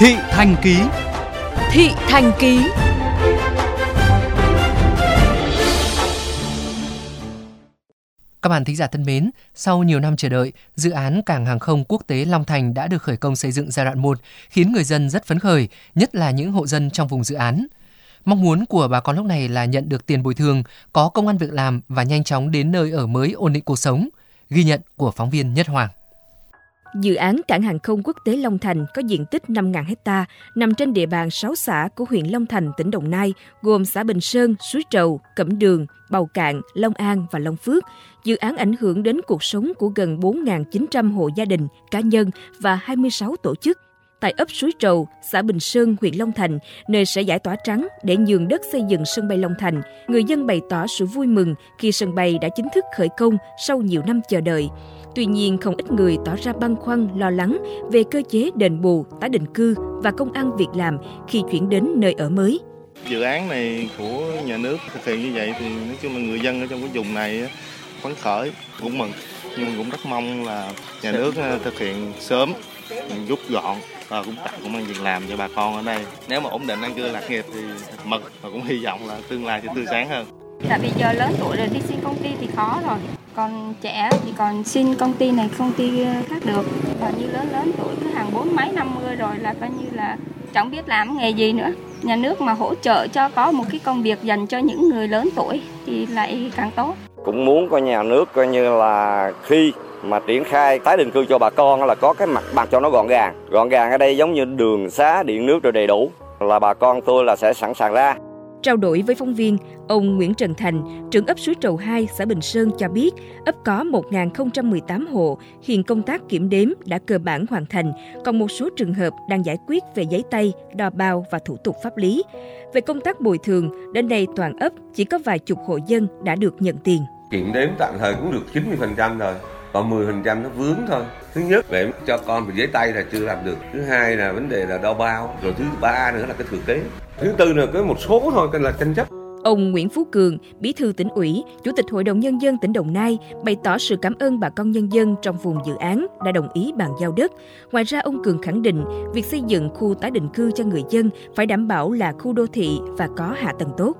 Thị Thành Ký Thị Thành Ký Các bạn thính giả thân mến, sau nhiều năm chờ đợi, dự án cảng hàng không quốc tế Long Thành đã được khởi công xây dựng giai đoạn 1, khiến người dân rất phấn khởi, nhất là những hộ dân trong vùng dự án. Mong muốn của bà con lúc này là nhận được tiền bồi thường, có công ăn việc làm và nhanh chóng đến nơi ở mới ổn định cuộc sống. Ghi nhận của phóng viên Nhất Hoàng. Dự án cảng hàng không quốc tế Long Thành có diện tích 5.000 hecta, nằm trên địa bàn 6 xã của huyện Long Thành, tỉnh Đồng Nai, gồm xã Bình Sơn, Suối Trầu, Cẩm Đường, Bầu Cạn, Long An và Long Phước. Dự án ảnh hưởng đến cuộc sống của gần 4.900 hộ gia đình, cá nhân và 26 tổ chức. Tại ấp Suối Trầu, xã Bình Sơn, huyện Long Thành, nơi sẽ giải tỏa trắng để nhường đất xây dựng sân bay Long Thành, người dân bày tỏ sự vui mừng khi sân bay đã chính thức khởi công sau nhiều năm chờ đợi. Tuy nhiên, không ít người tỏ ra băn khoăn, lo lắng về cơ chế đền bù, tái định cư và công ăn việc làm khi chuyển đến nơi ở mới. Dự án này của nhà nước thực hiện như vậy thì nói chung là người dân ở trong cái vùng này phấn khởi, cũng mừng. Nhưng cũng rất mong là nhà nước ờ, thực hiện sớm, ừ, rút gọn và cũng tạo công an việc làm cho bà con ở đây. Nếu mà ổn định ăn cư lạc nghiệp thì mừng và cũng hy vọng là tương lai sẽ tươi sáng hơn. Tại bây giờ lớn tuổi rồi đi xin công ty thì khó rồi còn trẻ thì còn xin công ty này công ty khác được còn như lớn lớn tuổi cứ hàng bốn mấy năm mươi rồi là coi như là chẳng biết làm nghề gì nữa. Nhà nước mà hỗ trợ cho có một cái công việc dành cho những người lớn tuổi thì lại càng tốt. Cũng muốn coi nhà nước coi như là khi mà triển khai tái định cư cho bà con là có cái mặt bằng cho nó gọn gàng. Gọn gàng ở đây giống như đường xá, điện nước rồi đầy đủ. Là bà con tôi là sẽ sẵn sàng ra. Trao đổi với phóng viên, ông Nguyễn Trần Thành, trưởng ấp Suối Trầu 2, xã Bình Sơn cho biết, ấp có 1.018 hộ, hiện công tác kiểm đếm đã cơ bản hoàn thành, còn một số trường hợp đang giải quyết về giấy tay, đo bao và thủ tục pháp lý. Về công tác bồi thường, đến nay toàn ấp chỉ có vài chục hộ dân đã được nhận tiền. Kiểm đếm tạm thời cũng được 90% rồi còn 10% nó vướng thôi. Thứ nhất về cho con về giấy tay là chưa làm được. Thứ hai là vấn đề là đo bao. Rồi thứ ba nữa là cái thừa kế. Thứ tư là cái một số thôi là tranh chấp. Ông Nguyễn Phú Cường, Bí thư tỉnh ủy, Chủ tịch Hội đồng Nhân dân tỉnh Đồng Nai bày tỏ sự cảm ơn bà con nhân dân trong vùng dự án đã đồng ý bàn giao đất. Ngoài ra, ông Cường khẳng định việc xây dựng khu tái định cư cho người dân phải đảm bảo là khu đô thị và có hạ tầng tốt.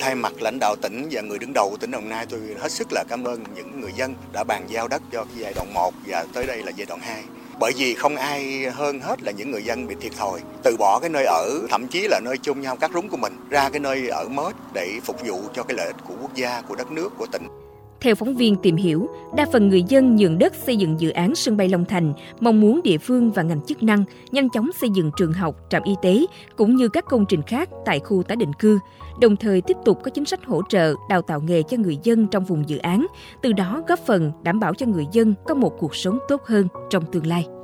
Thay mặt lãnh đạo tỉnh và người đứng đầu của tỉnh Đồng Nai, tôi hết sức là cảm ơn những người dân đã bàn giao đất cho giai đoạn 1 và tới đây là giai đoạn 2 bởi vì không ai hơn hết là những người dân bị thiệt thòi, từ bỏ cái nơi ở, thậm chí là nơi chung nhau cắt rúng của mình, ra cái nơi ở mới để phục vụ cho cái lợi ích của quốc gia, của đất nước, của tỉnh theo phóng viên tìm hiểu, đa phần người dân nhường đất xây dựng dự án sân bay Long Thành, mong muốn địa phương và ngành chức năng nhanh chóng xây dựng trường học, trạm y tế cũng như các công trình khác tại khu tái định cư, đồng thời tiếp tục có chính sách hỗ trợ đào tạo nghề cho người dân trong vùng dự án, từ đó góp phần đảm bảo cho người dân có một cuộc sống tốt hơn trong tương lai.